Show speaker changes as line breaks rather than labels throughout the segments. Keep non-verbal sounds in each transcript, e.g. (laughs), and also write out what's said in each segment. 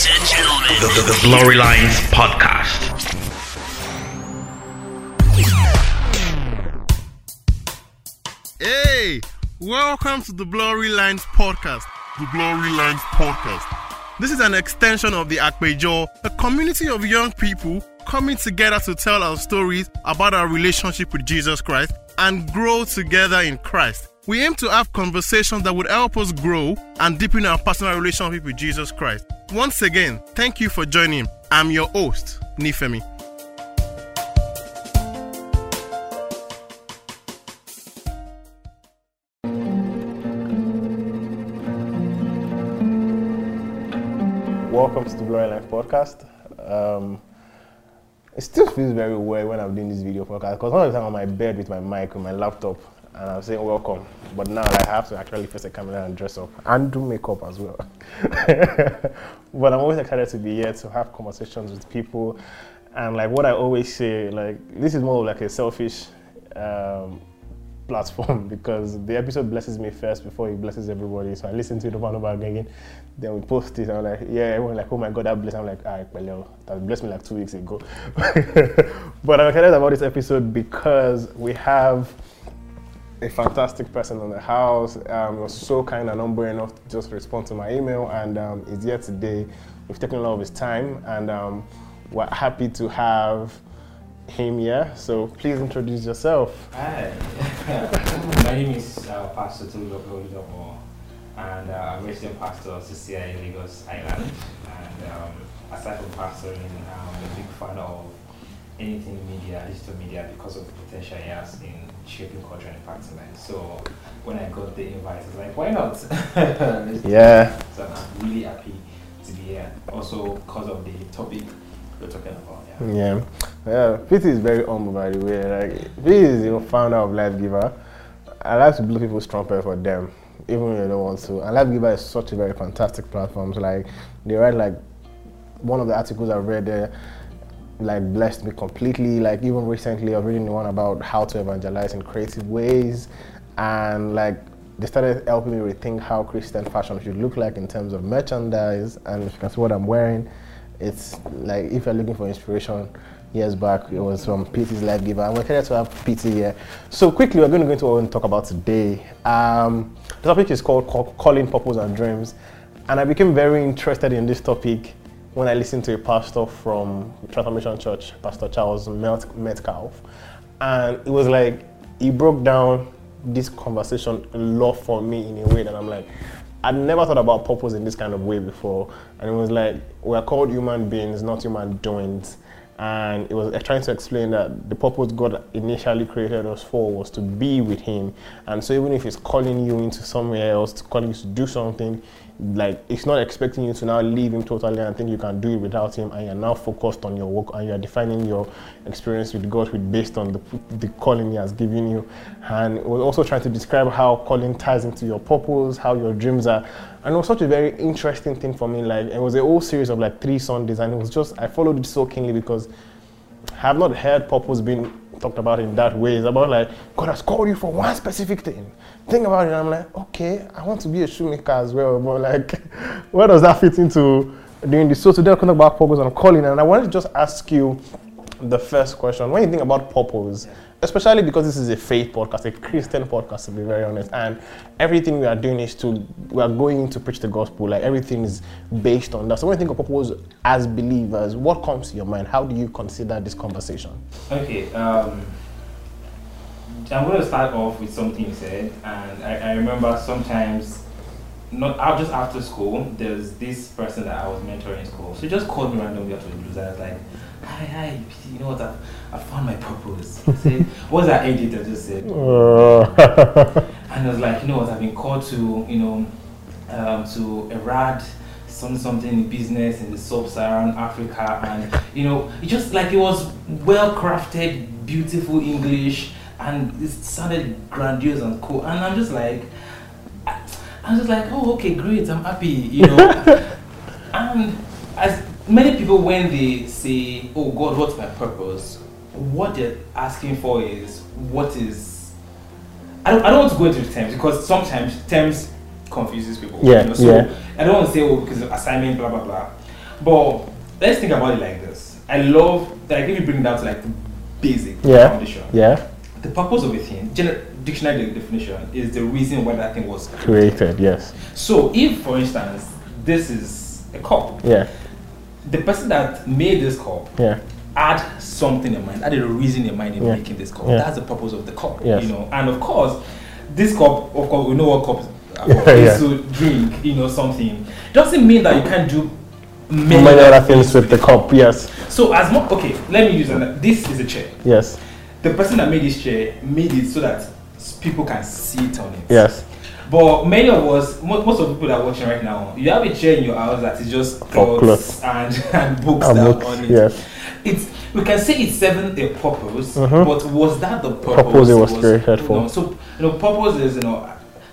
Ladies and gentlemen,
The, the, the Glory Lines Podcast.
Hey, welcome to the Glory Lines podcast. The Glory Lines podcast. This is an extension of the Akpejo, a community of young people coming together to tell our stories about our relationship with Jesus Christ and grow together in Christ. We aim to have conversations that would help us grow and deepen our personal relationship with Jesus Christ. Once again, thank you for joining. I'm your host, Nifemi. Welcome to the Glory Life podcast. Um, it still feels very weird when I'm doing this video podcast because all the time I'm on my bed with my mic with my laptop and I'm saying welcome. But now I have to actually face the camera and dress up and do makeup as well. (laughs) but I'm always excited to be here to have conversations with people. And like what I always say, like this is more like a selfish um, platform (laughs) because the episode blesses me first before it blesses everybody. So I listen to it over and over again. Then we post it. I'm like, yeah, everyone like, oh my god, that blessed. I'm like, ah, o. that blessed me like two weeks ago. (laughs) but I'm excited about this episode because we have a fantastic person in the house. Um, was so kind and humble enough to just respond to my email, and um, he's here today. We've taken a lot of his time, and um, we're happy to have him here. So please introduce yourself.
Hi, (laughs) my name is uh, Pastor Tolu Okodomo, and uh, I'm a resident pastor of CCI Lagos Island. And um, aside from pastoring, I'm a big fan of anything media, digital media, because of the potential it has in shaping culture and impacting life. So when I got the invite, I was like, why not? (laughs)
Yeah.
So I'm really happy to be here. Also, because of the topic we're talking about. Yeah.
Yeah, yeah. PT is very humble, by the way. Like PT is the founder of Life Giver. I like to blow people's trumpet for them, even when they don't want to. And Life Giver is such a very fantastic platform. So, like they write like one of the articles I read there, like blessed me completely. Like even recently, I was reading one about how to evangelize in creative ways, and like they started helping me rethink how Christian fashion should look like in terms of merchandise. And if you can see what I'm wearing, it's like if you're looking for inspiration years back it was from PT's Life Giver. And we're excited to have PT here. So quickly we're going to go into what we're going to talk about today. Um, the topic is called calling purpose and dreams. And I became very interested in this topic when I listened to a pastor from Transformation Church Pastor Charles Met- Metcalf and it was like he broke down this conversation a lot for me in a way that I'm like I'd never thought about purpose in this kind of way before. And it was like, we're called human beings, not human doings. And it was trying to explain that the purpose God initially created us for was to be with Him. And so even if He's calling you into somewhere else, calling you to do something, like it's not expecting you to now leave Him totally and think you can do it without Him. And you're now focused on your work and you're defining your experience with God with based on the, the calling He has given you. And was also trying to describe how calling ties into your purpose, how your dreams are. And it was such a very interesting thing for me. Like it was a whole series of like three Sundays, and it was just I followed it so keenly because I have not heard purpose being talked about in that way. It's about like God has called you for one specific thing. Think about it. And I'm like, okay, I want to be a shoemaker as well, but like, (laughs) where does that fit into doing this? So today I'm talk about purpose and calling, and I wanted to just ask you the first question. When you think about purpose, especially because this is a faith podcast, a Christian podcast, to be very honest, and everything we are doing is to we are going to preach the gospel. Like everything is based on that. So when you think of purpose as believers, what comes to your mind? How do you consider this conversation?
Okay, um, I'm going to start off with something you said, and I, I remember sometimes, not just after school, there's this person that I was mentoring in school. She just called me randomly of the blues. I was like, "Hi, hi, you know what? I, I found my purpose." I said, "What's that editor just said?" And I was like, "You know what? I've been called to, you know, um, to Irad." Something, something in business in the sub-Saharan Africa, and you know, it just like it was well crafted, beautiful English, and it sounded grandiose and cool. And I'm just like, I- I'm just like, oh, okay, great, I'm happy, you know. (laughs) and as many people, when they say, oh God, what's my purpose? What they're asking for is, what is. I don't, I don't want to go into the terms because sometimes terms confuses people.
Yeah,
you know, so
yeah.
I don't want to say, oh, because of assignment, blah, blah, blah. But let's think about it like this. I love like if you bring it down to like the basic
Yeah.
foundation.
Yeah.
The purpose of a thing, gener- dictionary definition, is the reason why that thing was
Created. Yes.
So if, for instance, this is a cup,
Yeah.
the person that made this cup
Yeah.
Had something in mind, had a reason in mind in
Yeah.
making this cup.
Yeah.
That's the purpose of the cup,
Yes.
you know. And of course, this cup, of course, we know what cups uh, are (laughs)
Yeah,
to drink, you know, something. Doesn't mean that you can't do many,
Many other things with the cup. Yes.
So as much, okay, let me use an. This is a chair.
Yes.
The person that made this chair made it so that people can sit on it.
Yes.
But many of us, mo- most of the people that are watching right now, you have a chair in your house that is just
For
clothes and, (laughs) and books
And
that are
books,
on it.
yes.
It's we can say it served a purpose,
Mhm.
but was that the purpose?
Purpose it was created
you
for.
know, so you know, purpose is you know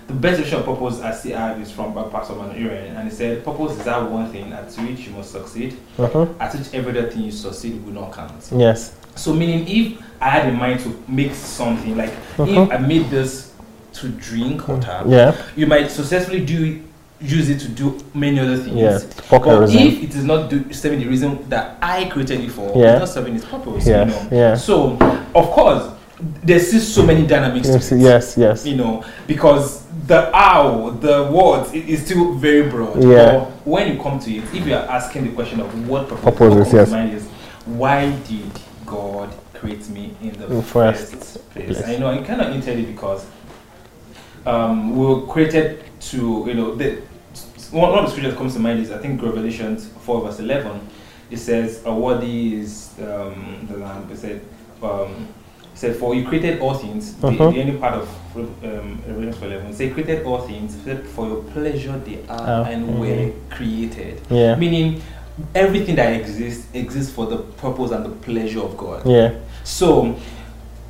the best definition of purpose I see I have is from Pastor Manuel, and he said purpose is that one thing at which you must succeed,
Uh-huh.
at which every other thing you succeed will not count.
Yes.
So meaning if I had in mind to make something like
Mhm.
if I made this to drink or water,
Yeah.
you might successfully do use it to do many other things.
Yeah.
But
reason.
if it is not do, serving the reason that I created it for,
Yeah.
it's not serving its purpose.
Yes,
You know?
yeah.
So of course there's still so many dynamics
Yes. Yes. Yes.
You know, because the how, the what it is still very broad.
Yeah.
But when you come to it, if you are asking the question of what purpose,
Purpose yes.
mind is why did God create me in the
In
first,
first
place? you know, I cannot enter it because um, we were created to, you know, the, one, one of the scriptures that comes to mind is I think Revelation 4 verse 11. It says, "A worthy is um, the Lamb." It said, um, it said, "For you created all things." The,
Uh-huh.
the ending part of um, Revelations 4 11 say, "Created all things for your pleasure they are
Ah,
and
mhm.
were created."
Yeah.
Meaning, everything that exists exists for the purpose and the pleasure of God.
Yeah.
So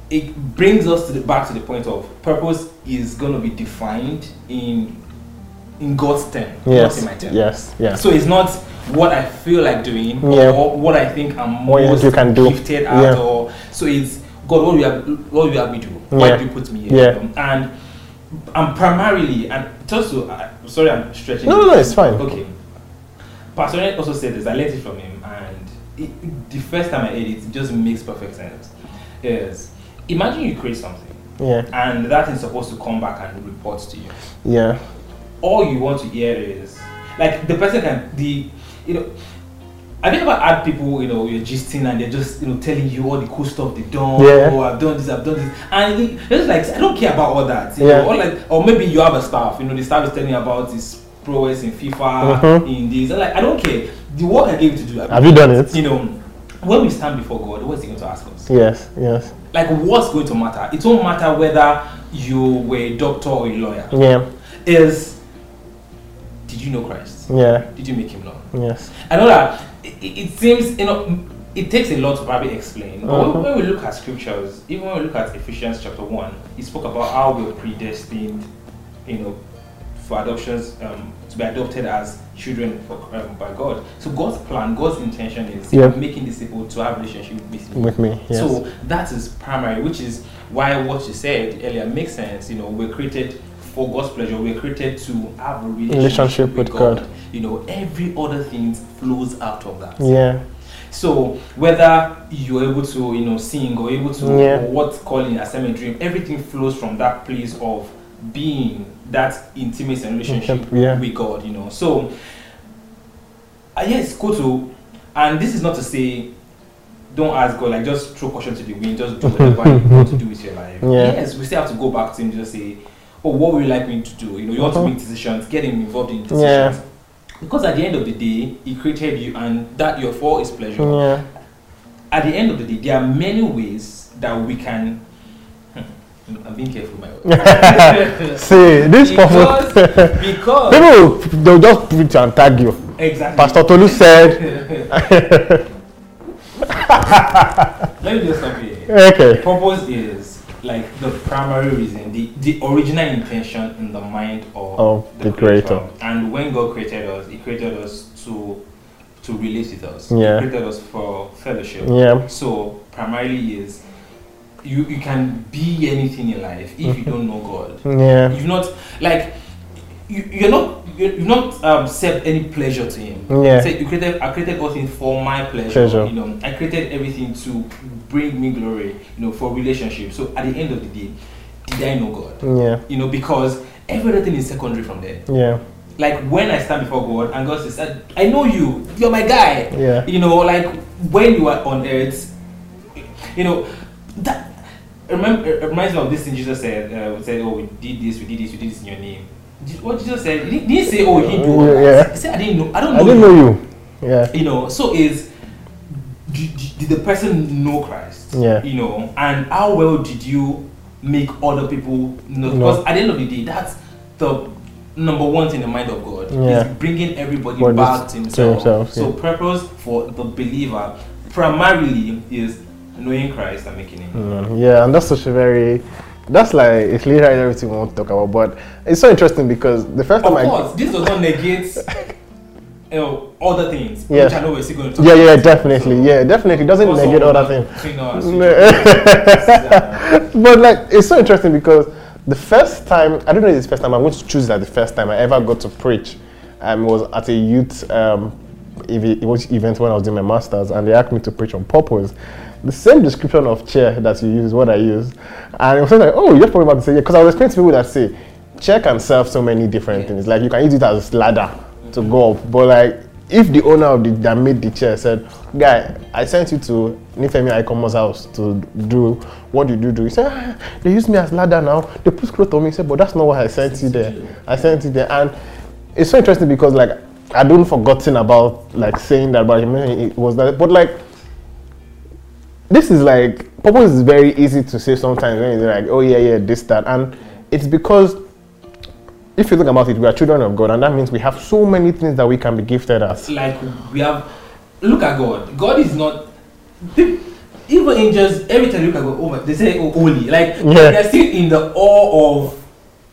it brings us to the, back to the point of purpose is going to be defined in in God's term,
Yes.
not in my term.
Yes. Yes.
So it's not what I feel like doing
Yeah.
or what I think I'm most
you can do.
gifted at.
Yeah.
Or so it's God. What do you have? What you have me do?
Yeah.
Why do you put me here?
Yeah.
And I'm primarily and just to uh, sorry, I'm stretching.
No, no, no, it's fine.
Okay. Pastor also said this. I learned it from him, and it, the first time I heard it, it just makes perfect sense. Is imagine you create something,
Yeah.
and that is supposed to come back and report to you.
Yeah.
All you want to hear is like the person can the you know. Have you ever had people, you know, you're gisting and they're just, you know, telling you all the cool stuff they've done?
Yeah.
Oh, I've done this, I've done this. And they're just like, I don't care about all that. You
Yeah.
know, or like, or maybe you have a staff, you know, the staff is telling you about his prowess in FIFA,
Mhm.
in this. And like, I don't care. The work I gave you to do,
Have you done it?
you know, when we stand before God, what's He going to ask us?
Yes. Yes.
Like, what's going to matter? It won't matter whether you were a doctor or a lawyer.
Yeah.
Is did you know Christ?
Yeah.
Did you make Him Lord?
Yes.
I know that it, it seems, you know, it takes a lot to probably explain. But
Uh-huh.
when, when we look at scriptures, even when we look at Ephesians chapter 1, he spoke about how we're predestined, you know, for adoptions, um, to be adopted as children for, um, by God. So God's plan, God's intention is
Yeah.
making disciples to have relationship with me.
With me. Yes.
So that is primary, which is why what you said earlier makes sense. You know, we're created for God's pleasure. We're created to have a relationship,
Relationship with God.
You know, every other thing flows out of that.
yeah.
So whether you're able to, you know, sing or able to,
Yeah.
or what's calling a semi dream, everything flows from that place of being that intimate and relationship
Yeah.
with God. You know, so uh, yes, go to, and this is not to say. Don't ask God, like just throw caution to the wind, just do whatever you want to do with your life. (laughs)
Yeah.
Yes, we still have to go back to Him, just say, Oh, what would you like me to do? You know, you want to
Uh-huh.
make decisions, getting involved in decisions.
Yeah.
Because at the end of the day, He created you, and that your for is pleasure.
Yeah.
At the end of the day, there are many ways that we can. Hmm, I'm being careful, my word. (laughs)
See, this
because, because
People, they'll just preach and tag you.
exactly.
Pastor Tolu said, (laughs)
Let me just stop here. (laughs)
okay.
Purpose is like the primary reason, the, the original intention in the mind of,
Of the creator.
And when God created us, He created us to to relate with us.
Yeah.
He created us for fellowship.
Yeah.
So primarily is you you can be anything in life if you mm-hmm. don't know God.
Yeah.
You've not like you, you're not you- you've not um, served any pleasure to him.
Yeah.
Say you created I created all things for my pleasure.
Pleasure.
You know, I created everything to bring me glory. You know, for relationship. So at the end of the day, did I know God?
Yeah.
You know, because everything is secondary from there.
Yeah.
Like when I stand before God and God says, "I- "I know you. You're my guy."
Yeah.
You know, like when you are on earth, you know that. Remember, it reminds me of this thing Jesus said. Uh, we said, "Oh, we did this, we did this, we did this in your name." What Jesus said, he didn't, he didn't say, "Oh, he do all that."
Yeah.
He said, "I didn't know. I don't know."
I didn't
you."
know you. Yeah.
You know, so is did, did the person know Christ?
Yeah.
You know, and how well did you make other people know?
No.
Because at the end of the day, that's the number one thing in the mind of God.
Yeah.
Is bringing everybody
Body
back to himself.
to
Himself.
himself,
so purpose for the believer primarily is knowing Christ and making Him.
Mm, yeah, and that's such a very that's like it's literally everything we want to talk about. But it's so interesting because the first
Of
time I
course, this does not negate. Know, (laughs) other things,
Yeah.
which I know we're still going to talk
Yeah, yeah,
about.
definitely.
So,
Yeah, definitely. Doesn't negate other
uh,
things. (laughs)
uh,
but like it's so interesting because the first time I don't know if it's the first time I'm going to choose that the first time I ever got to preach um, was at a youth um, it event when I was doing my masters and they asked me to preach on purpose. The same description of chair that you use is what I use, and it was like, oh, you're probably about to say yeah, because I was explaining to people that say chair can serve so many different
Yeah.
things. Like you can use it as a ladder to go up, but like if the owner of the that made the chair said, "Guy, I sent you to Nifemi Aikomo's house to do what did you do?" Do, he said, ah, "They use me as ladder now. They put clothes on me." He said, "But that's not what I sent you there. I sent you there." And it's so interesting because like I don't forgotten about like saying that, but I mean, it was that. But like this is like purpose is very easy to say sometimes when you're like, "Oh yeah, yeah, this that," and it's because if you think about it, we are children of God, and that means we have so many things that we can be gifted as.
like we have look at God. God is not even angels. Every time you look at God, oh my, they say oh, holy. Like
Yeah.
they're still in the awe of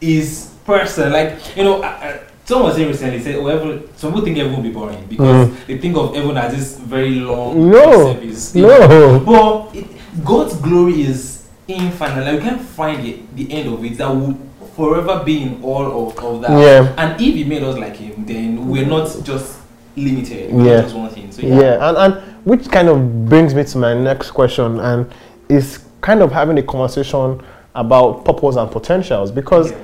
His person. Like you know, I, I, someone was saying recently said, "Oh, heaven." Some people think heaven will be boring because they think of heaven as this very long
Mm. No,
service. you
no.
But it, God's glory is infinite. Like we can't find it, the end of it. That will forever be in all of, of that.
Yeah.
And if He made us like Him, then we're not just limited. We're
Yeah.
just one thing. So
Yeah,
yeah.
and, and which kind of brings me to my next question, and is kind of having a conversation about purpose and potentials because
Yeah.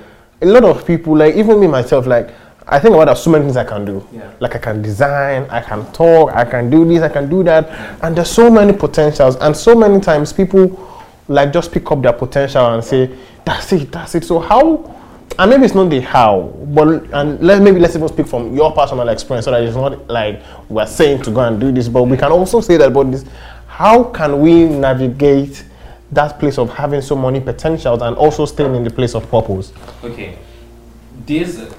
a lot of people, like even me myself, like I think about there's so many things I can do.
Yeah.
Like I can design, I can talk, I can do this, I can do that, and there's so many potentials, and so many times people like just pick up their potential and say, "That's it, that's it." So how? And maybe it's not the how, but and let maybe let's even speak from your personal experience, so that it's not like we're saying to go and do this, but we can also say that about this. How can we navigate that place of having so many potentials and also staying in the place of purpose?
Okay. This,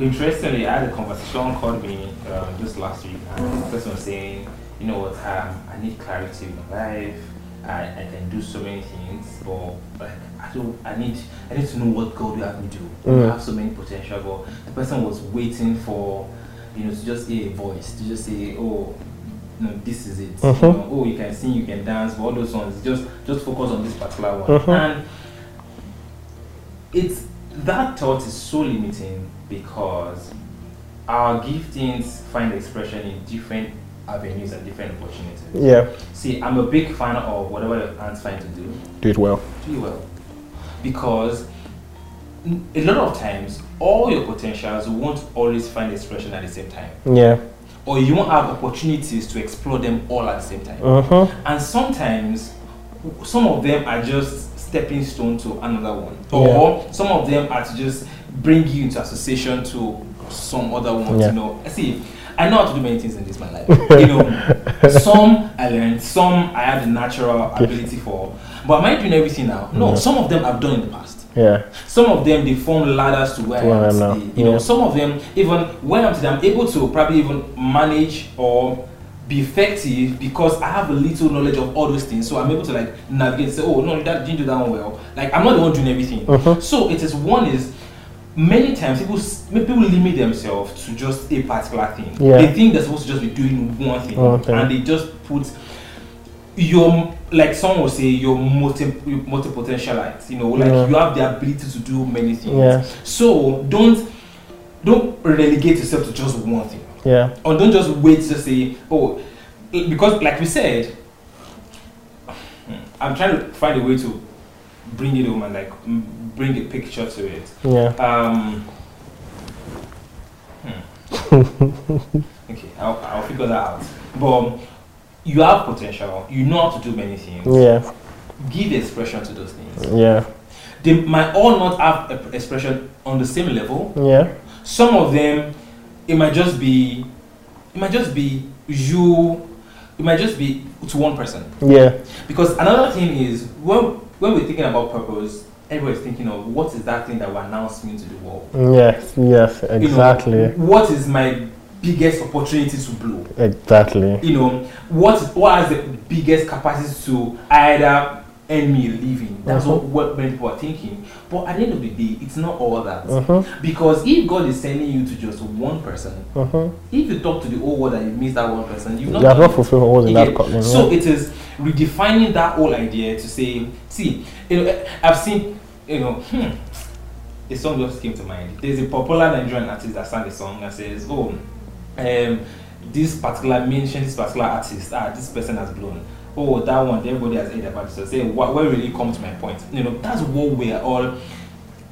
interestingly, I had a conversation called me um, just last week, and this person was saying, you know what, um, I need clarity in my life. I, I can do so many things, but like I don't. I need. I need to know what God will have me do.
Mm.
I have so many potential, but the person was waiting for, you know, to just hear a voice, to just say, oh, no, this is it.
Mhm.
You know, oh, you can sing, you can dance, but all those ones, just just focus on this particular one.
Mhm.
And it's that thought is so limiting because our giftings find expression in different avenues and different opportunities.
Yeah,
See, I'm a big fan of whatever your hands find to do,
do it well.
do it well. Because a lot of times, all your potentials won't always find expression at the same time.
Yeah.
Or you won't have opportunities to explore them all at the same time.
Uh-huh.
And sometimes, some of them are just stepping stone to another one, or some of them are just bring you into association to some other ones.
Yeah.
You know, I see, I know how to do many things in this my life. (laughs) you know, some I learned, some I have the natural ability for. But am I doing everything now? No,
Yeah.
some of them I've done in the past.
Yeah.
Some of them they form ladders to where
To
I am
now.
today. You know, some of them even when I'm today, I'm able to probably even manage or be effective because I have a little knowledge of all those things. So I'm able to like navigate. Say, oh no, that didn't do that one well. Like I'm not the one doing everything.
Mhm.
So it is one is many times people people limit themselves to just a particular thing.
Yeah.
They think they're supposed to just be doing one thing, and they just put your like someone will say you're multi multi potentialite. You know, like
Yeah.
you have the ability to do many things.
Yeah.
So don't don't relegate yourself to just one thing.
Yeah.
Or don't just wait to say, oh, because like we said, hmm, I'm trying to find a way to bring it home and like bring a picture to it.
Yeah.
Um, hmm. (laughs) okay, I'll, I'll figure that out. But you have potential. You know how to do many things.
Yeah.
Give expression to those things.
Yeah.
They might all not have a- expression on the same level.
Yeah.
Some of them, it might just be, it might just be you. It might just be to one person.
Yeah.
Because another thing is when when we're thinking about purpose, everybody's thinking of what is that thing that will announce me to the world.
Yes. Yes.
You know,
Exactly.
what is my biggest opportunity to blow?
Exactly.
You know, what what has the biggest capacity to either earn me a living? That's
Mhm.
what, what many people are thinking. But at the end of the day, it's not all that.
Mm-hmm.
Because if God is sending you to just one person,
Mm-hmm.
if you talk to the whole world and you miss that one person, you've
You
not
have not fulfilled what was in
You
that
get- So
yeah.
it is redefining that whole idea to say, see, you know, I've seen, you know, hmm, a song just came to mind. There's a popular Nigerian artist that sang a song and says, oh, um, this particular mention this particular artist, ah, this person has blown. Oh, that one, everybody has heard about it. So say, what, where really come to my point? You know, that's what we are all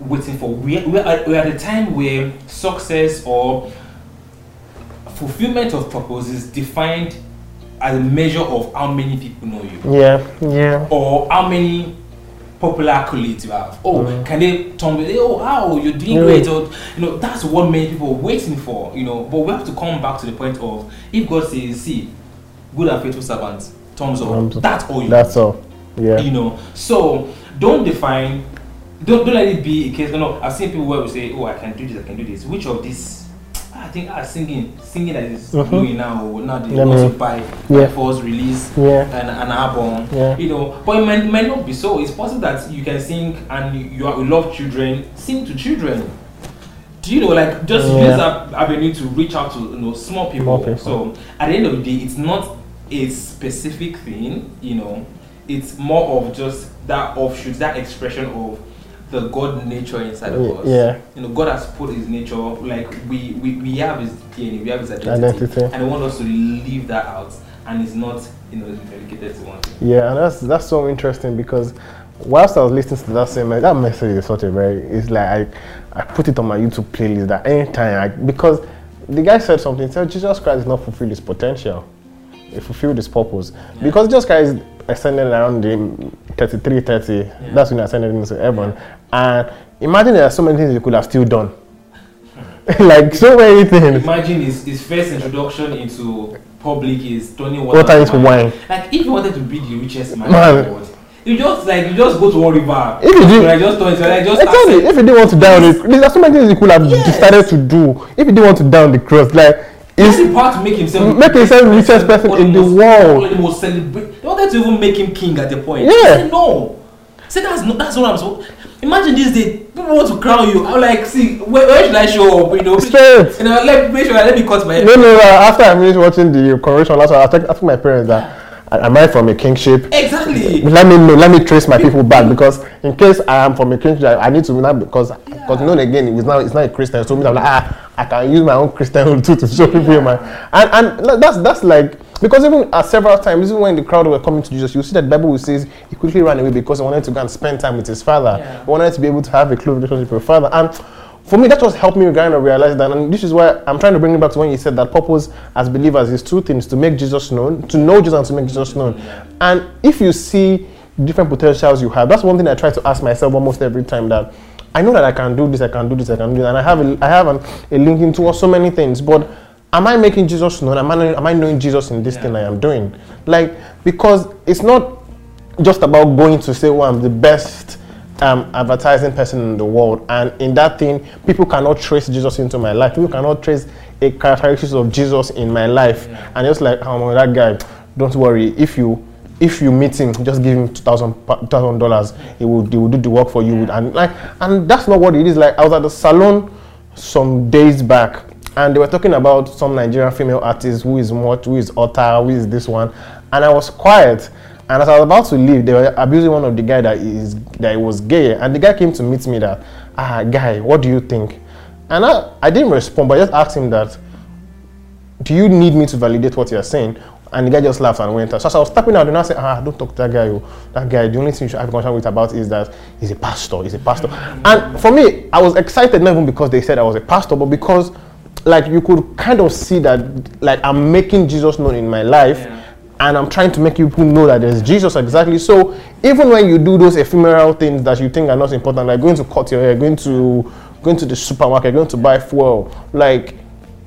waiting for. We we are, we are at a time where success or fulfillment of purpose is defined as a measure of how many people know you
Yeah. Yeah.
or how many popular accolades you have. Oh,
Mm.
can they turn with oh wow you're doing
Yeah.
great or you know that's what many people are waiting for, you know. But we have to come back to the point of if God says, see, good and faithful servants, thumbs up,
Thumbs up.
that's all you
That's all. Yeah.
you know. So don't define don't don't let it be a case. No, I've seen people where we say, Oh, I can do this, I can do this. Which of these I think ah, singing singing that is
Mhm.
doing now now they want to buy
Yeah.
force release
Yeah.
an, an album,
Yeah.
you know. But it might, might not be so. It's possible that you can sing and you, you, are, you love children, sing to children. Do you know, like just
Yeah.
use that avenue to reach out to you know small people.
More people.
So at the end of the day, it's not a specific thing, you know. It's more of just that offshoot, that expression of the God nature inside of us.
Yeah.
You know, God has put His nature, like we we, we have His DNA, we have His identity,
Identity.
and He wants us to leave that out, and it's not you know dedicated to one thing.
Yeah, and that's that's so interesting because whilst I was listening to that same that message is such a very it's like I I put it on my YouTube playlist that anytime I because the guy said something, he said Jesus Christ did not fulfill his potential. He fulfilled his purpose. Because Jesus Christ ascended around the 33, 30, that's when he ascended into heaven. And imagine there are so many things he could have still done. (laughs) like so many things.
Imagine his, his first introduction into public is turning water,
Water into wine.
Like if you wanted to be the richest man,
Man.
in the world, you just like you just go to one river.
If you did-
like just turn it, like just
Exactly. If you didn't want to die on the there's so many things he could have
Yes.
decided to do. If you didn't want to die on the cross, like
He has
it's
the power to make himself
Make himself richest person
or
in the
most-
world.
or the most celebrate. They wanted to even make him king at the point.
Yeah.
Said no. Say that's not that's what I'm so. Imagine this day people want to crown you. I'm like, see, where, where should I show up? You know,
straight.
You know, let make sure let me cut my hair.
No, no, no. After I finished watching the coronation last night, I asked my parents that am I from a kingship?
Exactly.
Let me know. Let me trace my people back because in case I am from a kingship, I need to know because because you know again it's not it's not a Christian. So I'm like ah I can use my own Christianhood too to show people my and and that's that's like because even at several times even when the crowd were coming to Jesus, you see that Bible says he quickly ran away because he wanted to go and spend time with his father.
Yeah.
He wanted to be able to have a close relationship with his father and. For me, that just helped me kind of realize that, and this is why I'm trying to bring it back to when you said that purpose as believers is two things: to make Jesus known, to know Jesus, and to make Jesus known. And if you see different potentials you have, that's one thing I try to ask myself almost every time. That I know that I can do this, I can do this, I can do this, and I have a, I have an, a link into so many things. But am I making Jesus known? Am I am I knowing Jesus in this
Yeah.
thing I am doing? Like because it's not just about going to say, "Oh, I'm the best." Um, advertising person in the world, and in that thing, people cannot trace Jesus into my life. People cannot trace a characteristics of Jesus in my life, and it's like, oh, that guy. Don't worry. If you if you meet him, just give him two thousand thousand dollars. He will he will do the work for you, and like, and that's not what it is. Like, I was at the salon some days back, and they were talking about some Nigerian female artist who is what, who is Otta, who is this one, and I was quiet. And as I was about to leave, they were abusing one of the guy that is that was gay, and the guy came to meet me that, ah, guy, what do you think? And I, I didn't respond, but I just asked him that, do you need me to validate what you're saying? And the guy just laughed and went out. So as I was tapping out, and I said, ah, don't talk to that guy. oh. That guy, the only thing you should have concern with about is that he's a pastor. He's a pastor. (laughs) And for me, I was excited not even because they said I was a pastor, but because like you could kind of see that like I'm making Jesus known in my life.
Yeah.
And I'm trying to make people know that there's Jesus exactly. So even when you do those ephemeral things that you think are not important, like going to cut your hair, going to going to the supermarket, going to buy fuel, like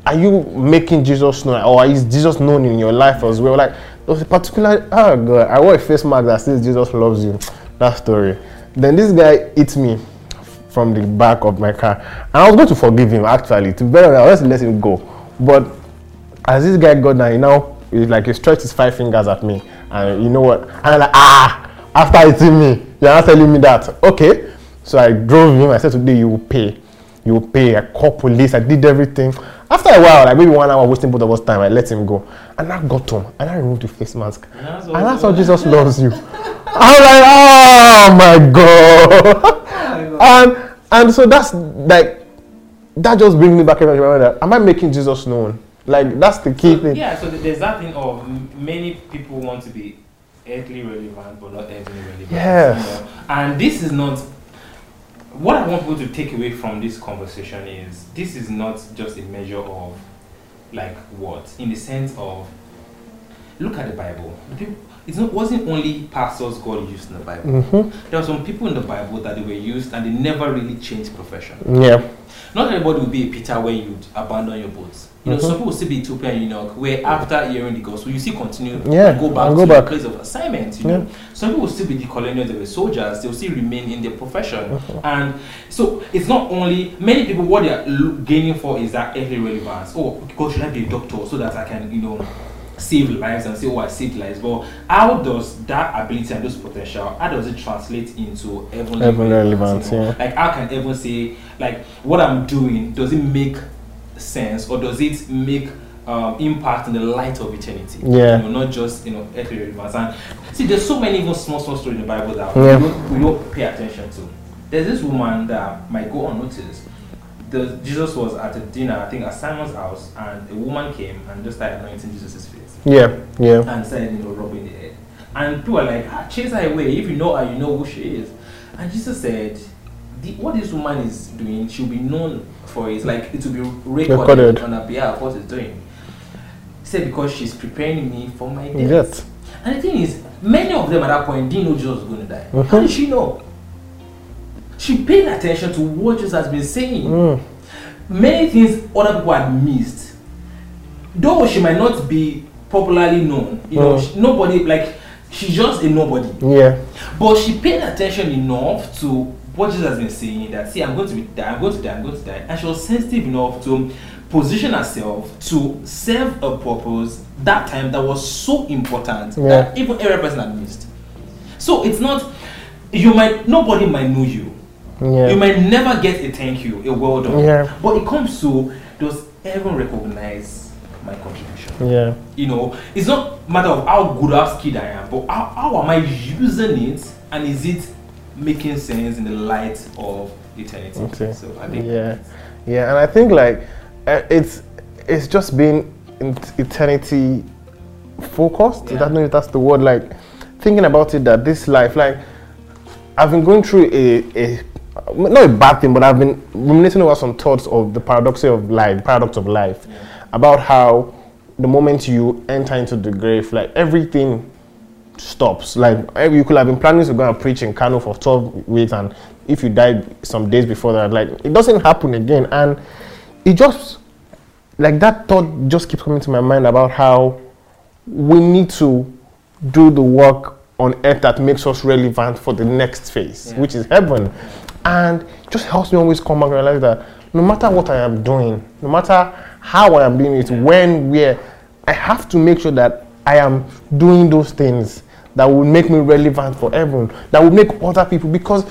are you making Jesus known or is Jesus known in your life as well? Like there was a particular oh god, I wore a face mask that says Jesus loves you. That story. Then this guy hit me from the back of my car. And I was going to forgive him actually. To be was let him go. But as this guy got down, you know, he like he stretched his five fingers at me. And you know what? And I'm like, ah, after hitting me, you're not telling me that. Okay. So I drove him. I said, today you will pay. You will pay. I called police. I did everything. After a while, like maybe one hour wasting both of us time, I let him go. And I got home and I removed the face mask.
And that's
And that's how Jesus loves you. I'm like, oh my God. (laughs) and and so that's like that just brings me back and remember that am I making Jesus known? Like that's the key thing.
Yeah, so there's that thing of many people want to be earthly relevant, but not heavenly relevant.
Yes.
you know. And this is not. What I want people to take away from this conversation is this is not just a measure of like what, in the sense of look at the Bible. The peop- It's not wasn't only pastors God used in the Bible.
Mhm.
There were some people in the Bible that they were used and they never really changed profession.
Yeah.
Not everybody will be a Peter where you'd abandon your boats. You know,
Mhm.
some people will still be Ethiopian eunuch, where after hearing the gospel, you still continue
Yeah,
and go back
and
to
go
your
back.
place of assignment. You know, some people will still be the Cornelius, they were soldiers, they'll still remain in their profession.
Mhm.
And so it's not only many people what they are gaining for is that earthly relevance. Oh, God, should I be a doctor so that I can, you know, save lives and say, oh, I saved lives. But how does that ability and those potential, how does it translate into heavenly,
Heavenly
relevance,
relevance,
you know?
yeah.
Like, how can everyone say, like, what I'm doing, does it make sense or does it make um, impact in the light of eternity?
Yeah.
You know, not just, you know, earthly relevance. And see, there's so many even small, small stories in the Bible that
Yeah.
we, don't, we don't pay attention to. There's this woman that might go unnoticed. The, Jesus was at a dinner, I think, at Simon's house, and a woman came and just started anointing Jesus' face
Yeah. Yeah.
and started, you know, rubbing the head. And people are like, ah, chase her away. If you know her, you know who she is. And Jesus said, what this woman is doing, she'll be known for it. Like, it will be recorded,
Recorded.
on her behalf, what she's doing. He said, because she's preparing me for my death.
Yes.
And the thing is, many of them at that point didn't know Jesus was going to die.
Mhm.
How did she know? She paid attention to what Jesus has been saying.
Mm.
Many things other people had missed. Though she might not be popularly known, you know,
Mm.
she- nobody like she's just a nobody.
Yeah.
But she paid attention enough to what Jesus has been saying that see, I'm going to be die, I'm going to die, I'm going to die. And she was sensitive enough to position herself to serve a purpose that time that was so important
Yeah.
that even every person had missed. So it's not you might nobody might know you.
Yeah.
You might never get a thank you, a well done.
Yeah.
But it comes to does everyone recognize my contribution?
Yeah.
You know, it's not matter of how good or skilled I am, but how, how am I using it and is it making sense in the light of eternity?
Okay.
So I think
Yeah, yeah, and I think like uh, it's it's just being in eternity focused. I don't know if that's the word. Like thinking about it that this life, like I've been going through a, a not a bad thing, but I've been ruminating over some thoughts of the paradox of life, paradox of life, about how the moment you enter into the grave, like everything stops. Like you could have been planning to go and preach in Kano for 12 weeks, and if you died some days before that, like it doesn't happen again. And it just like that thought just keeps coming to my mind about how we need to do the work on earth that makes us relevant for the next phase,
Yeah.
which is heaven. And just helps me always come back and realize that no matter what I am doing, no matter how I am doing it, when, where, I have to make sure that I am doing those things that will make me relevant for everyone, that will make other people, because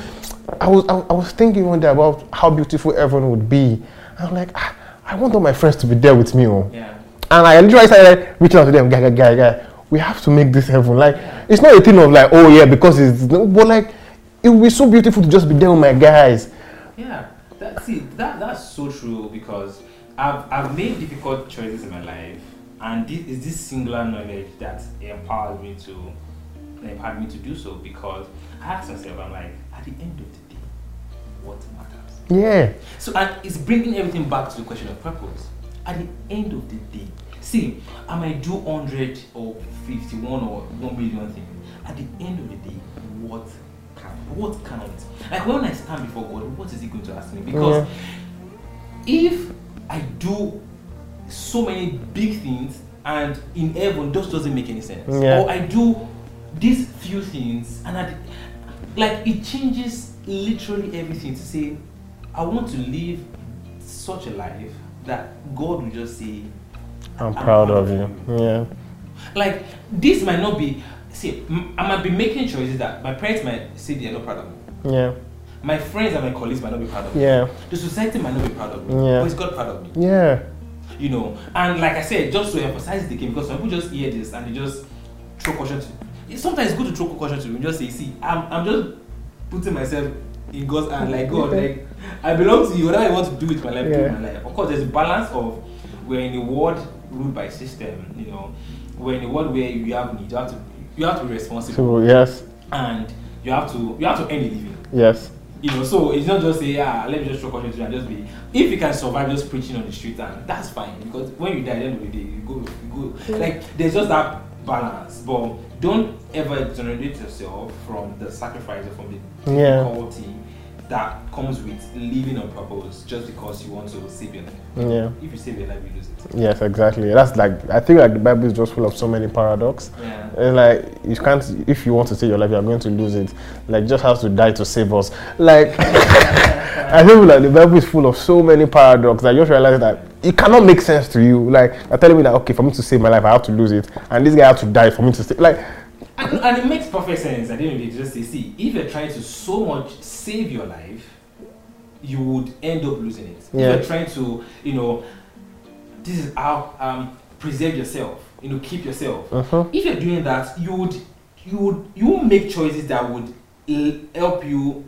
I was, I, I was thinking one day about how beautiful everyone would be. I'm like, ah, I want all my friends to be there with me. Oh.
yeah.
And I literally started reaching out to them, guy, guy, guy, guy. We have to make this heaven. Like, it's not a thing of like, oh yeah, because it's, but like, it would be so beautiful to just be there with my guys.
Yeah. That, see, that that's so true because I've I've made difficult choices in my life, and this is this singular knowledge that empowered me to empowered me to do so because I asked myself, I'm like, at the end of the day, what matters?
Yeah.
So and it's bringing everything back to the question of purpose. At the end of the day, see, I might do 100 or 51 or 1 million things. At the end of the day, what count? What counts? Like when I stand before God, what is He going to ask me? Because if I do so many big things and in heaven those doesn't make any sense,
Yeah.
or I do these few things and I, like it changes literally everything to say I want to live such a life that God will just say
I'm proud of you. Yeah.
like this might not be see I might be making choices that my parents might say they are not proud of me.
Yeah.
My friends and my colleagues might not be proud of me.
Yeah.
The society might not be proud of me.
Yeah.
But is God proud of me?
Yeah.
you know. And like I said, just to emphasize the game, because some people just hear this and they just throw caution to. It's sometimes good to throw caution to. You just say, see, I'm, I'm just putting myself in God's hand, like God, like I belong to you. Whatever I want to do with my life, do my life. Of course, there's a balance of we're in a world ruled by system. You know, we're in a world where you have need, you have to, you have to be responsible,
So yes.
and you have to, you have to earn a living.
Yes.
You know, so it's not just say, yeah, let me just throw caution to you and just be. If you can survive just preaching on the street, and that's fine because when you die, at the end of the day, you go, you go. Like there's just that balance, but don't ever exonerate yourself from the sacrifice or from the
Yeah.
That comes with living on purpose just because you want to save your life.
Yeah.
If you save your life, you lose it.
Yes, exactly. That's like I think like the Bible is just full of so many paradox.
Yeah.
It's like you can't if you want to save your life, you are going to lose it. Like just has to die to save us. Like (laughs) I feel like the Bible is full of so many paradox. I just realized that it cannot make sense to you. Like you're telling me that okay, for me to save my life, I have to lose it, and this guy has to die for me to save. Like
And, and it makes perfect sense at the end of the day just say, see, if you're trying to so much save your life, you would end up losing it.
Yeah.
If you're trying to, you know, this is how um preserve yourself, you know, keep yourself.
Mhm.
If you're doing that, you would you would you will make choices that would l- help you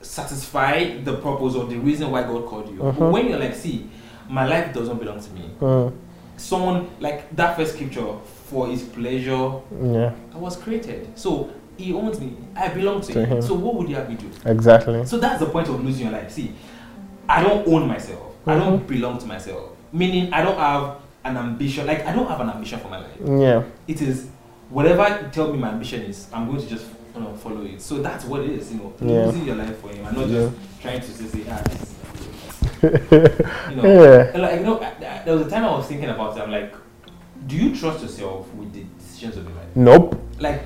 satisfy the purpose or the reason why God called you.
Mhm.
When you're like, see, my life doesn't belong to me.
mm,
Someone like that first scripture, for his pleasure
yeah,
I was created. So he owns me. I belong to,
To
him.
him.
So what would you have me do?
exactly.
So that's the point of losing your life. See, I don't own myself. I don't belong to myself. Meaning I don't have an ambition. Like I don't have an ambition for my life.
Yeah,
It is whatever you tell me my ambition is, I'm going to just you know, follow it. So that's what it is, you know,
Yeah.
losing your life for him and not
Yeah.
just trying to say, ah, this is (laughs) you know.
Yeah.
Like you know, there was a time I was thinking about it. I'm like, do you trust yourself with the decisions of your life?
nope.
like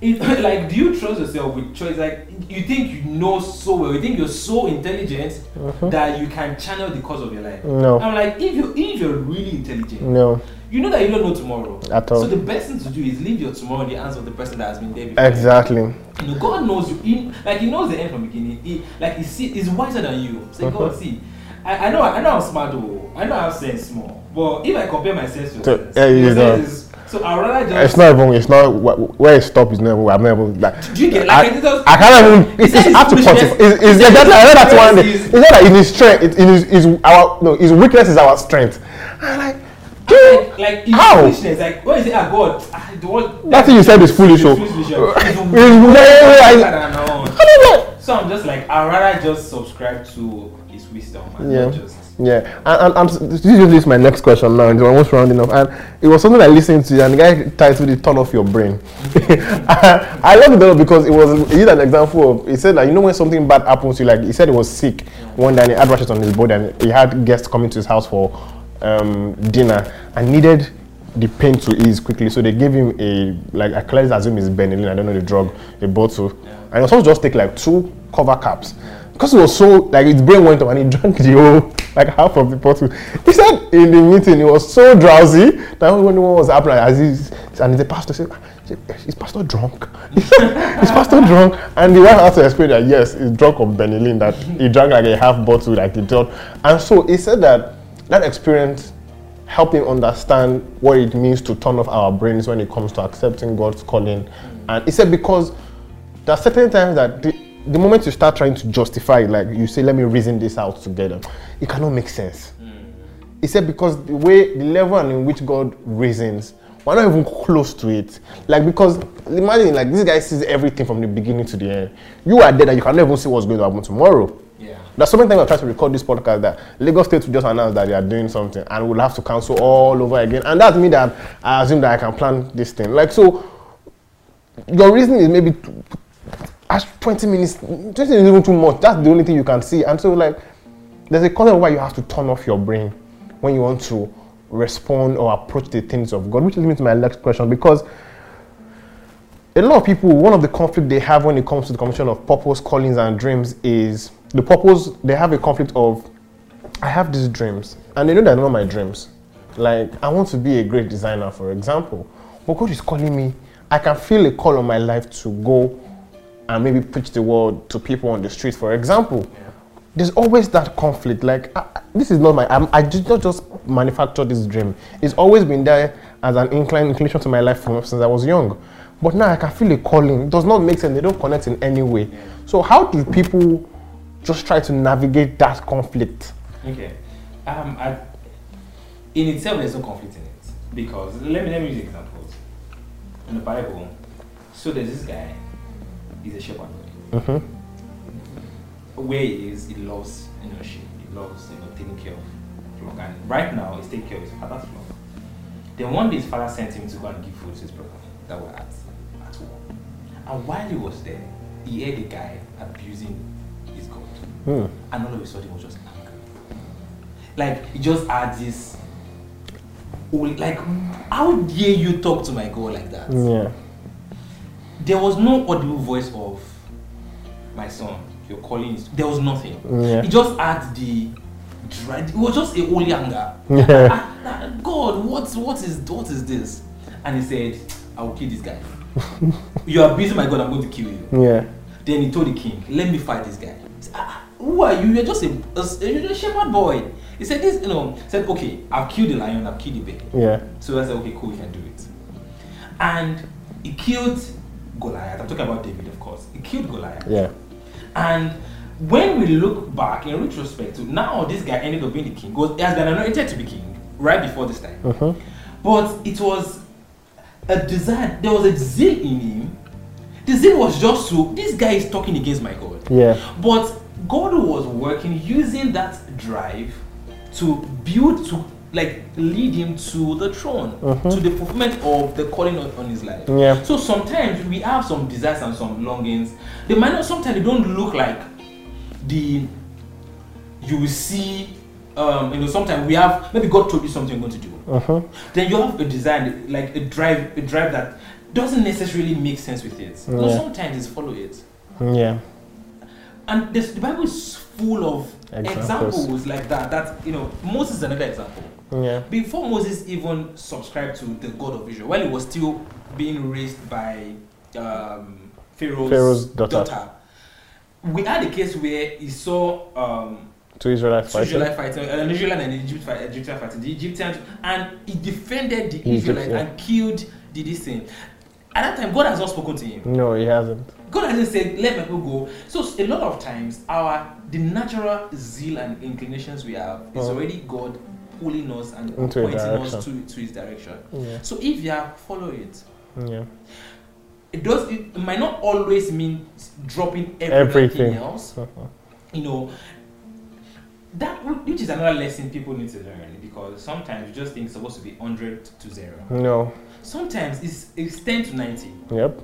it, (coughs) like do you trust yourself with choice like you think you know so well you think you're so intelligent
Mhm.
that you can channel the course of your life
No,
i'm like if you if you're really intelligent
no,
you know that you don't know tomorrow
at all.
so the best thing to do is leave your tomorrow in the hands of the person that has been there before
Exactly.
you know god knows you he, like he knows the end from beginning he like he see he's wiser than you say god
Mhm.
see I, I know I know I'm smart though. I know I have sense small. But if I compare my sense to
So, yeah, you know.
is- so I'd rather just
It's not even. It's not where it stops. Is not even. I'm not even. Like,
Do you get
I,
like it just,
I can't even. It's, it's hard to quantify. It's, it's, yeah, that's, I know that's one.
his
It's not that in his strength. It, in his, his our no. His weakness is our strength. I'm like,
like, like
How?
foolishness. Like when you say, "Ah, God," ah,
That thing you said is foolish.
Foolish, oh. It's (laughs)
It's very, very-
better than our own.
I don't know.
So I'm just like, I'd rather just subscribe to His wisdom and
Yeah.
not just.
Yeah, and, and, and this is my next question now. It's almost rounding up, and it was something I listened to, and the guy titled it "Turn Off Your Brain." (laughs) I love it because it was he an example of he said that you know when something bad happens to you, like he said he was sick one day and he had rashes on his body, and he had guests coming to his house for um, dinner and needed the pain to ease quickly, so they gave him a like I clearly assume it's Benylin, I don't know the drug, a bottle, and he was supposed to just take like two cover caps because it was so like his brain went off and he (laughs) drank the whole like half of the bottle. He said in the meeting he was so drowsy that when one was happening as he's and the pastor said, ah, "Is pastor drunk? (laughs) Is pastor drunk?" And the wife had to explain that yes, he's drunk of Benylin that he drank like a half bottle like he did. And so he said that that experience helped him understand what it means to turn off our brains when it comes to accepting God's calling. And he said because there are certain times that the, the moment you start trying to justify, like you say, let me reason this out together, it cannot make sense. Hmm. He said because the way, the level and in which God reasons, we're not even close to it. Like because imagine like this guy sees everything from the beginning to the end. You are there that you cannot even see what's going to happen tomorrow.
Yeah.
There's so many times I try to record this podcast that Lagos State will just announce that they are doing something and we'll have to cancel all over again. And that's me that I assume that I can plan this thing. Like so your reasoning is maybe as 20 minutes 20 minutes is even too much. That's the only thing you can see. And so like there's a concept where you have to turn off your brain when you want to respond or approach the things of God, which leads me to my next question because a lot of people, one of the conflict they have when it comes to the commission of purpose, callings, and dreams is the purpose. They have a conflict of, I have these dreams, and they know they're not my dreams. Like I want to be a great designer, for example, but God is calling me. I can feel a call on my life to go and maybe preach the word to people on the street, for example. There's always that conflict. Like I, this is not my. I'm, I did not just manufacture this dream. It's always been there as an incline inclination to my life from since I was young. But now I can feel a calling. It does not make sense. They don't connect in any way. So how do people just try to navigate that conflict?
Okay. Um, I, in itself, there's no conflict in it because let me let me use examples. In the Bible, so there's this guy. He's a shepherd.
Mm-hmm.
Where he is, he loves you know sheep. He loves you know taking care of flock. And right now, he's taking care of his father's flock. Then one day, his father sent him to go and give food to his brother that were at at war. And while he was there, he heard a guy abusing his God.
Hmm.
And all of a sudden, he was just angry. Like, he just had this. Like, how dare you talk to my God like that?
Yeah.
There was no audible voice of my son. You're calling. His, there was nothing.
Yeah.
He just had the. dry- It was just a holy anger.
Yeah.
Ah, ah, God, what what is what is this? And he said, I will kill this guy. (laughs) you are abusing my God. I'm going to kill you.
Yeah.
Then he told the king, "Let me fight this guy." Said, ah, who are you? You're just a, a, you're a shepherd boy. He said, "This, you know." Said, "Okay, I've killed the lion. I've killed the bear."
Yeah.
So I said, "Okay, cool, you can do it." And he killed Goliath. I'm talking about David, of course. He killed Goliath.
Yeah.
And when we look back in retrospect, to now this guy ended up being the king. He has been anointed to be king right before this time.
Mm-hmm.
But it was a desire. There was a zeal in him. The zeal was just to this guy is talking against my God.
Yeah.
But God was working using that drive to build to like lead him to the throne, to the fulfillment of the calling on, on his life.
Yeah.
So sometimes we have some desires and some longings. They might not sometimes they don't look like the you will see um, you know, sometimes we have maybe God told you something you're going to do.
Mm-hmm.
Then you have a design like a drive, a drive that doesn't necessarily make sense with it.
Yeah.
sometimes it's follow it.
Yeah.
And this, the Bible is full of
Examples.
examples. like that. That you know, Moses is another example.
Yeah.
Before Moses even subscribed to the God of Israel, while he was still being raised by um, Pharaoh's,
Pharaoh's daughter.
we had a case where he saw um,
Two Israelites fighting.
Israelite fighting, an Israelite and an Egypt fight, Egyptian fighting. The Egyptians and he defended the Israelites
yeah.
and killed the this thing. At that time, God has not spoken to him.
No, he hasn't.
God hasn't said, let people go. So a lot of times, our the natural zeal and inclinations we have is
Oh.
already God pulling us and
Into
pointing us to, to His direction.
Yeah.
So if you are follow it,
Yeah.
it does. It might not always mean dropping everything,
Everything.
else.
Uh-huh.
You know. That which is another lesson people need to learn because sometimes you just think it's supposed to be hundred to zero.
No.
Sometimes it's it's ten to ninety.
Yep.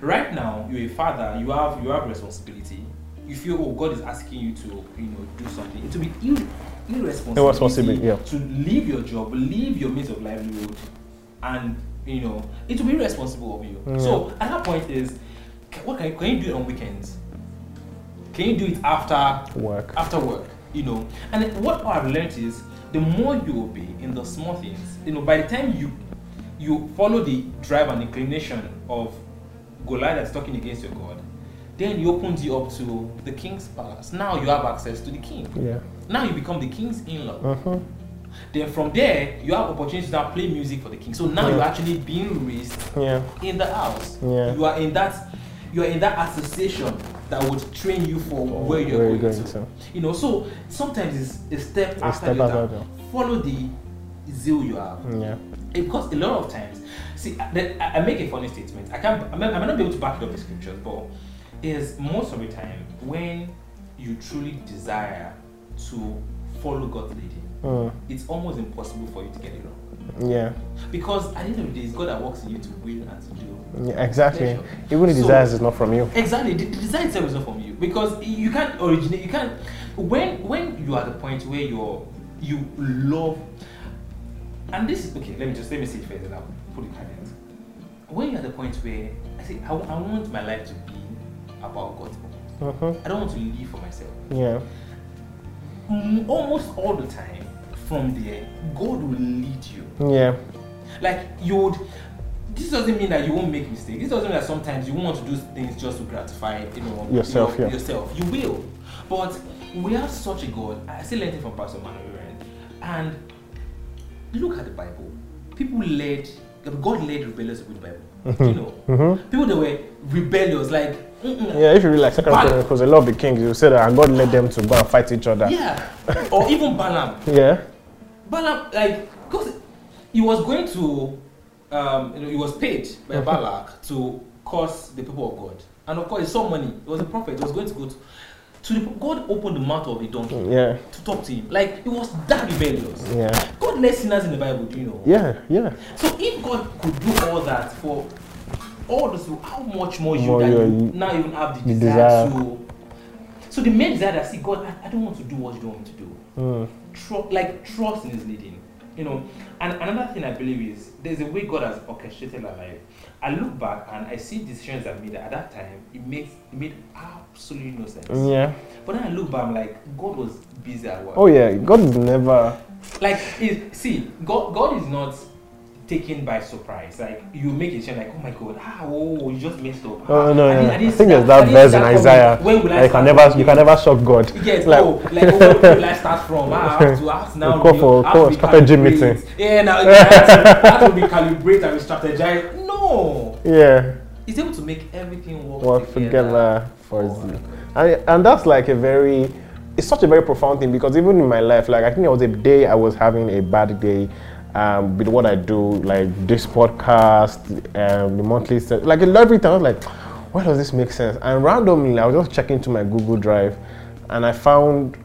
right now you're a father you have you have responsibility you feel oh god is asking you to you know do something it will be ir- irresponsibility
Irresponsibility, yeah.
to leave your job leave your means of livelihood and you know it will be irresponsible of you
Yeah.
so at that point is what can you, can you do it on weekends can you do it after
Work.
after work, you know. And what I've learned is the more you obey in the small things, you know, by the time you you follow the drive and inclination of Goliath that's talking against your God, then he opens you up to the king's palace. Now you have access to the king.
Yeah.
Now you become the king's in-law.
Mm-hmm.
Then from there, you have opportunities to now play music for the king. So now
Yeah.
you're actually being raised
Yeah.
in the house.
Yeah.
You are in that you are in that association that would train you for
For
where you're
where
going,
going
to.
to.
You know, so sometimes it's a step
A
after
step
the
after
other.
the other.
Follow the zeal you have.
Yeah.
Because a lot of times, see, I make a funny statement. I can't, I may, I may not be able to back it up with scriptures, but is most of the time when you truly desire to follow God's leading,
Mm.
it's almost impossible for you to get it wrong.
Yeah.
Because at the end of the day, it's God that works in you to will and to do.
Yeah, exactly.
Pleasure.
Even the
So-
desires is not from you.
Exactly, the, the design itself is not from you because you can't originate. You can't when when you are at the point where you're you love, and this is okay. Let me just let me say it first, and I'll put it caveat. When you're at the point where I say I, I want my life to be about God's purpose.
Mm-hmm.
I don't want to live for myself.
Yeah.
Almost all the time, from there, God will lead you.
Yeah.
Like you would. This doesn't mean that you won't make mistakes. This doesn't mean that sometimes you won't want to do things just to gratify, you know,
Yourself,
your-
yeah.
Yourself, you will. But we have such a God. I still learned it from Pastor Manuel, and look at the Bible. People led. God led rebellious people in the Bible. You know,
Mm-hmm.
people that were rebellious, like mm-mm,
Yeah, if you read like Second Chronicles, a lot of the kings, you say that and God led them to go and fight each other.
yeah, or even Balaam.
Yeah.
Balaam, like, because he was going to, um, you know, he was paid by
Mhm.
Balak to curse the people of God, and of course, he saw money. He was a prophet. He was going to go to, to the, God opened the mouth of a donkey
Yeah.
to talk to him. Like, it was that rebellious.
Yeah.
God led sinners in the Bible, do you know?
Yeah. Yeah.
So if God could do all that for all those how much more you
More
that
you-
you now even have the
the
desire,
desire.
to. So the main desire that see God, I, I don't want to do what you don't want me to do
Mm.
tru- like trust in his leading you know and another thing i believe is there's a way god has orchestrated our life i look back and i see decisions i made at that time it makes it made absolutely no sense
Yeah.
but then i look back i'm like god was busy at work
Oh yeah. God is never.
like see god god is not taken by surprise like you make a decision like oh my god ah oh you just messed up
Oh no,
I
no.
didn't-
I,
I
think there's
I
that verse in
that.
Isaiah.
when will I
Like, you can never, you can never shock God.
Yes,
Like-
oh, like where, where will I start from? Ah, I have to, ask now
Call for-
I have
call
be
strategy meeting.
Yeah, now (laughs) I I have to be calibrate and strategize. No,
Yeah.
he's able to make everything work,
work together for you. And, and that's like a very, it's such a very profound thing because even in my life, like I think there was a day I was having a bad day um, with what I do, like this podcast, um, the monthly, like everything. I was like, why does this make sense? And randomly, I was just checking to my Google Drive and I found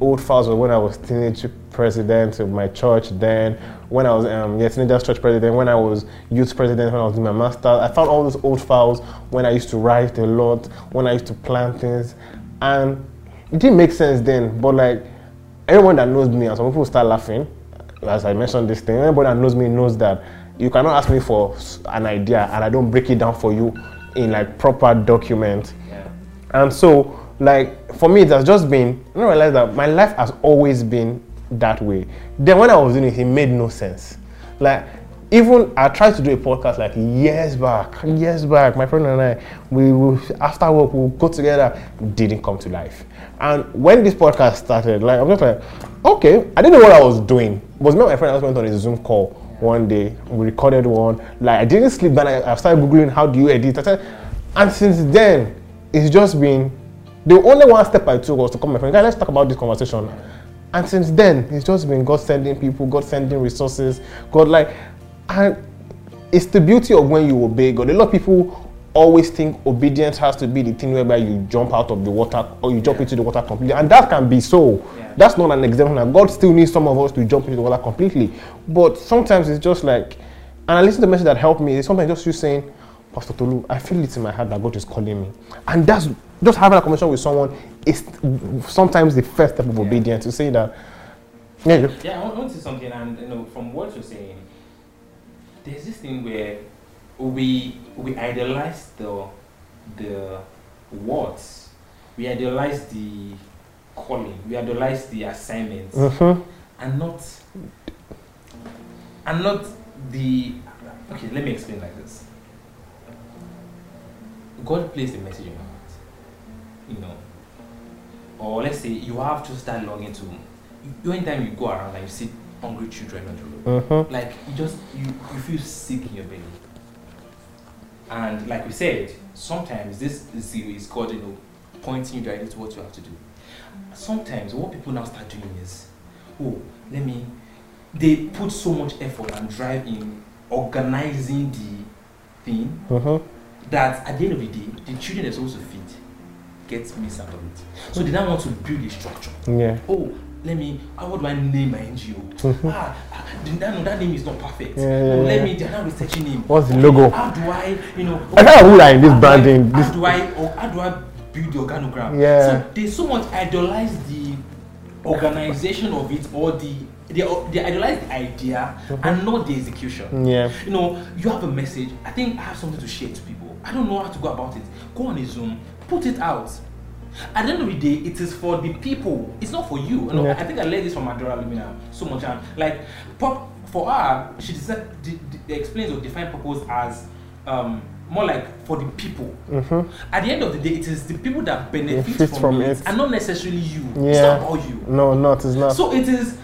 old files of when I was teenage president of my church then, when I was um, yeah, teenagers church president, when I was youth president, when I was doing my master. I found all those old files when I used to write a lot, when I used to plan things. And it didn't make sense then, but like everyone that knows me, and some people start laughing as I mentioned this thing. Everybody that knows me knows that you cannot ask me for an idea and I don't break it down for you in like proper document.
Yeah.
And so, like, for me, it has just been, I don't realize that my life has always been that way. Then when I was doing it, it made no sense. Like, even I tried to do a podcast like years back, years back. My friend and I, we will after work we'll go together. Didn't come to life. And when this podcast started, like I'm just like, okay, I didn't know what I was doing. It was me and my friend I just went on a Zoom call one day. We recorded one. Like I didn't sleep. Then I, I started googling how do you edit. Said, and since then, it's just been the only one step I took was to come my friend, guys, let's talk about this conversation. And since then, it's just been God sending people, God sending resources, God like, and it's the beauty of when you obey God. A lot of people always think obedience has to be the thing whereby you jump out of the water or you jump
Yeah.
into the water completely, and that can be so.
Yeah.
That's not an exemption. And God still needs some of us to jump into the water completely. But sometimes it's just like, and I listen to the message that helped me. It's sometimes just you saying, Pastor Tolu, I feel it in my heart that God is calling me. And that's just having a conversation with someone is sometimes the first step of
Yeah.
obedience to say that. Yeah,
Yeah, I want, I want to say something, and you know, from what you're saying, there's this thing where we we idolize the the words, we idealize the calling, we idealize the assignments,
Mhm.
and not and not the. Okay, let me explain like this. God placed a message in your heart, you know, or let's say you have just that longing to. You, anytime you go around and you see hungry children on the road,
Mhm.
like you just you, you feel sick in your belly and like we said sometimes this zeal is god you know pointing you directly to what you have to do. Sometimes what people now start doing is, oh, let me. They put so much effort and drive in organizing the thing
Mm-hmm.
that at the end of the day, the children they're supposed to feed gets missed out of it. So they now want to build a structure.
Yeah.
Oh, let me. What do I name my NGO? (laughs) ah, that, no, that name is not perfect.
Yeah, yeah,
let
yeah.
me. They're now researching him.
What's the logo?
How do I, you know?
I kind of who like this
how I-
branding.
How
This
do I? Or how do I build the organogram?
Yeah.
So they so much idolize the organization of it or the they, they idolize the idea
Mm-hmm.
and not the execution.
yeah.
You know, you have a message. I think I have something to share to people. I don't know how to go about it. Go on a Zoom, put it out. At the end of the day, it is for the people. It's not for you.
Yeah.
I think I learned this from Adora Lumina so much. And like, pop for her, she decided, d- d- explains or define purpose as um, more like for the people.
Mm-hmm.
At the end of the day, it is the people that benefit from,
from
it,
it.
and not necessarily you. It's
Yeah.
not about you.
No, not. It's not.
So it is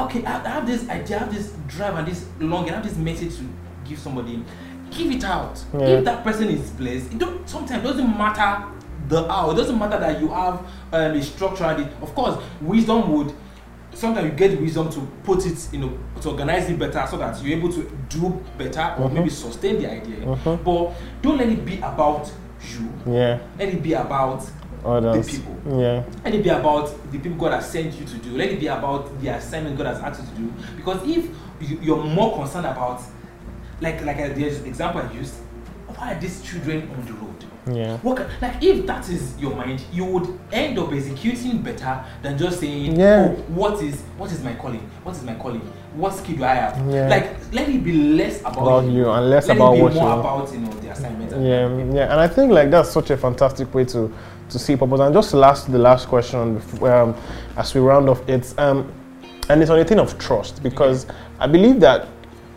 okay. I have this idea, I have this drive, and this long, and I have this message to give somebody. Give it out.
Yeah.
If that person is blessed, it don't. Sometimes it doesn't matter the how. It doesn't matter that you have um, a structure. It, of course, wisdom would. Sometimes you get wisdom to put it, you know, to organize it better so that you're able to do better or
Mhm.
maybe sustain the idea.
Mhm.
But don't let it be about you.
yeah.
Let it be about
Others.
the people.
Yeah.
Let it be about the people God has sent you to do. Let it be about the assignment God has asked you to do. Because if you, you're more concerned about, like like I, there's example I used, why are these children on the road?
Yeah.
What can, like if that is your mind, you would end up executing better than just saying,
Yeah.
oh, what is what is my calling? What is my calling? What skill do I have?
Yeah.
Like let it be less about,
About you and less
let
about
it be
what
more
you.
about you know the assignment. and-
Yeah, yeah, and I think like that's such a fantastic way to to see purpose. And just last the last question before, um, as we round off, it's um, and it's on a thing of trust because I believe that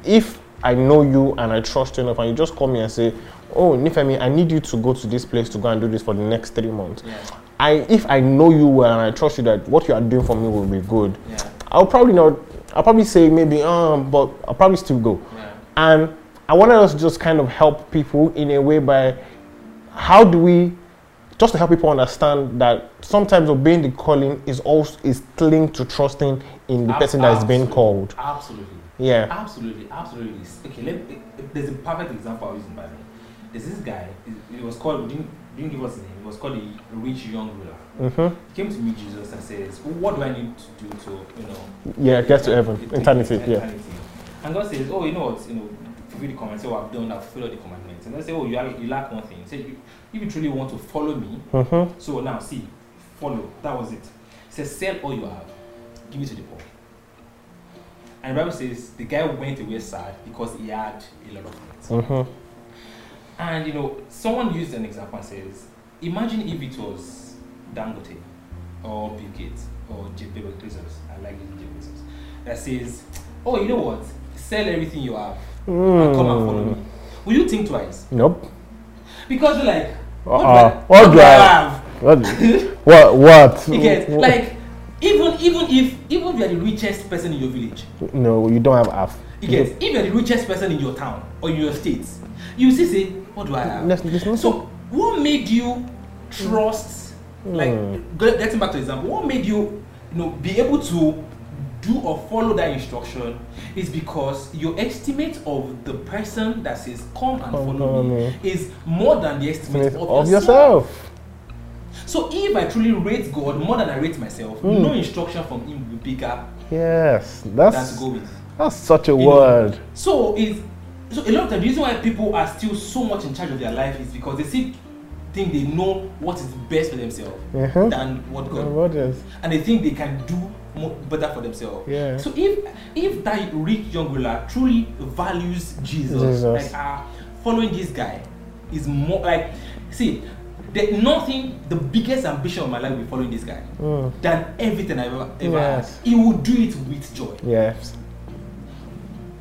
if I know you and I trust you enough, and you just call me and say, "Oh, Nifemi, I need you to go to this place to go and do this for the next three months,"
Yeah.
I if I know you well and I trust you that what you are doing for me will be good,
Yeah.
I'll probably not. I'll probably say maybe um, but I'll probably still go.
Yeah.
And I wanted us to just kind of help people in a way by how do we just to help people understand that sometimes obeying the calling is also is linked to trusting in the
Ab-
person that is being called.
Absolutely.
Yeah.
Absolutely, absolutely. Okay, let there's a perfect example I was using by me. There's this guy. It, it was called. Didn't, didn't give us a name. It was called a rich young ruler.
Mm-hmm.
He came to meet Jesus and says, well, "What do I need to do to, you know,
Yeah, get to heaven,
get
eternity. Yeah.
And God says, "Oh, you know what? You know, fulfill the commandments. So I've done. I've fulfilled the commandments." And they say, "Oh, you, are, you lack one thing." Say, "If you truly want to follow me,
Mm-hmm.
so now see, follow. That was it. He says, sell all you have, give it to the poor. And the Bible says the guy went away sad because he had a lot of things.
Mm-hmm.
And you know, someone used an example and says, imagine if it was Dangote or Bill Gates or Jeff Bezos. I like using Jeff Bezos. That says, oh, you know what? Sell everything you have and come and follow me. Hmm. Will you think twice?
Nope.
Because you're like, what,
Uh-uh.
do, I, uh-uh.
What do I-
have?
What? (laughs) what? What?
You get like even even if even if you're the richest person in your village,
No, you don't have half.
you get if you're the richest person in your town or in your state, you still say, What do I have?
There's, there's no
So what made you trust like
Hmm.
getting back to example, what made you you know be able to do or follow that instruction is because your estimate of the person that says come and
Come
follow me,
me.
is more than the estimate of,
of
yourself.
yourself.
So if I truly rate God more than I rate myself,
Mm.
no instruction from Him will be bigger
Yes,
than
that's
to go with.
that's such a
You know,
word.
So is so a lot of the reason why people are still so much in charge of their life is because they still think they know what is best for themselves
Mhm.
than what God
What is?
and they think they can do more, better for themselves.
Yeah.
So if if that rich young ruler truly values Jesus,
Jesus.
like ah, following this guy is more like see, the, nothing. The biggest ambition of my life will be following this guy
Mm.
than everything I've ever ever
Yes.
had. He will do it with joy.
Yes.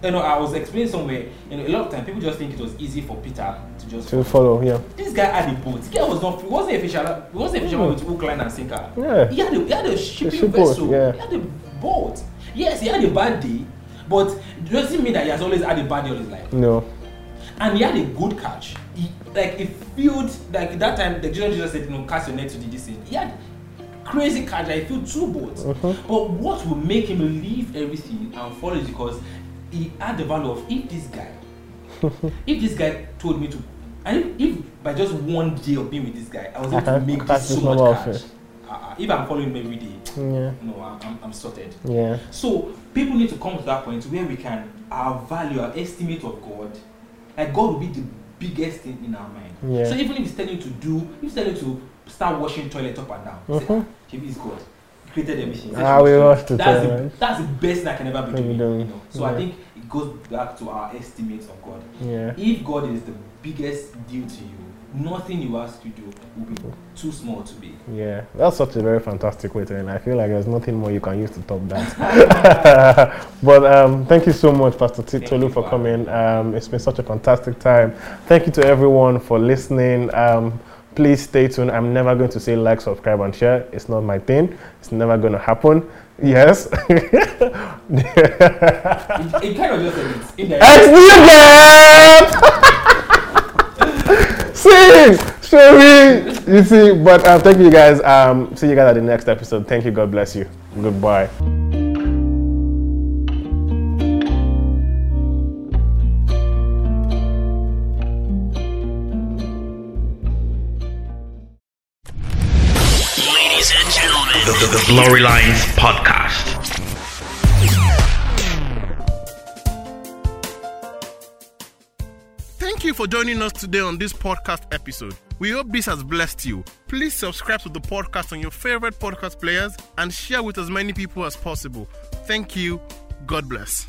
You know, I was explaining somewhere. You know, a lot of time people just think it was easy for Peter to just.
To follow. Yeah.
This guy had a boat. This guy was not. He wasn't a fisher. He wasn't a fisherman with hook, line, and sinker.
Yeah.
He had a, he had a shipping
ship boat,
vessel.
yeah.
He had a boat. Yes, he had a bad day, but doesn't mean that he has always had a bad day all his life.
No.
and he had a good catch. He like it felt like that time the Jesus just said, you know, cast your net to the thing. He had crazy catch. I feel two boats.
Mm-hmm.
But what will make him leave everything and follow is because he had the value of if this guy, (laughs) if this guy told me to, and if, if by just one day of being with this guy, I was able
I
to make this so much cash. Uh, if I'm following him every day,
Yeah.
no, I'm, I'm, I'm sorted.
Yeah.
So people need to come to that point where we can our value, our estimate of God, like God will be the biggest thing in our mind.
Yeah.
So even if He's telling you to do, if He's telling you to start washing toilet up and down, say,
Mhm.
ah, it's God. Created everything.
Ah, we
"So
wash the
that's the, that's the best that I can ever be doing. You know? So I think it goes back to our estimate of God.
Yeah.
If God is the biggest deal to you, nothing you ask to do will be too small to be.
Yeah, that's such a very fantastic way to end. I feel like there's nothing more you can use to top that. (laughs) but um, thank you so much, Pastor T- Tolu, for
for
coming. Um, it's been such a fantastic time. Thank you to everyone for listening. Um, please stay tuned. I'm never going to say like, subscribe, and share. It's not my thing. It's never going to happen. Yes.
It, it kind of just it's indirect.
Excellent! Sing! Show me! You see, but um, thank you guys. Um, see you guys at the next episode. Thank you. God bless you. Goodbye.
The, the, the Glory Lines Podcast.
Thank you for joining us today on this podcast episode. We hope this has blessed you. Please subscribe to the podcast on your favorite podcast players and share with as many people as possible. Thank you. God bless.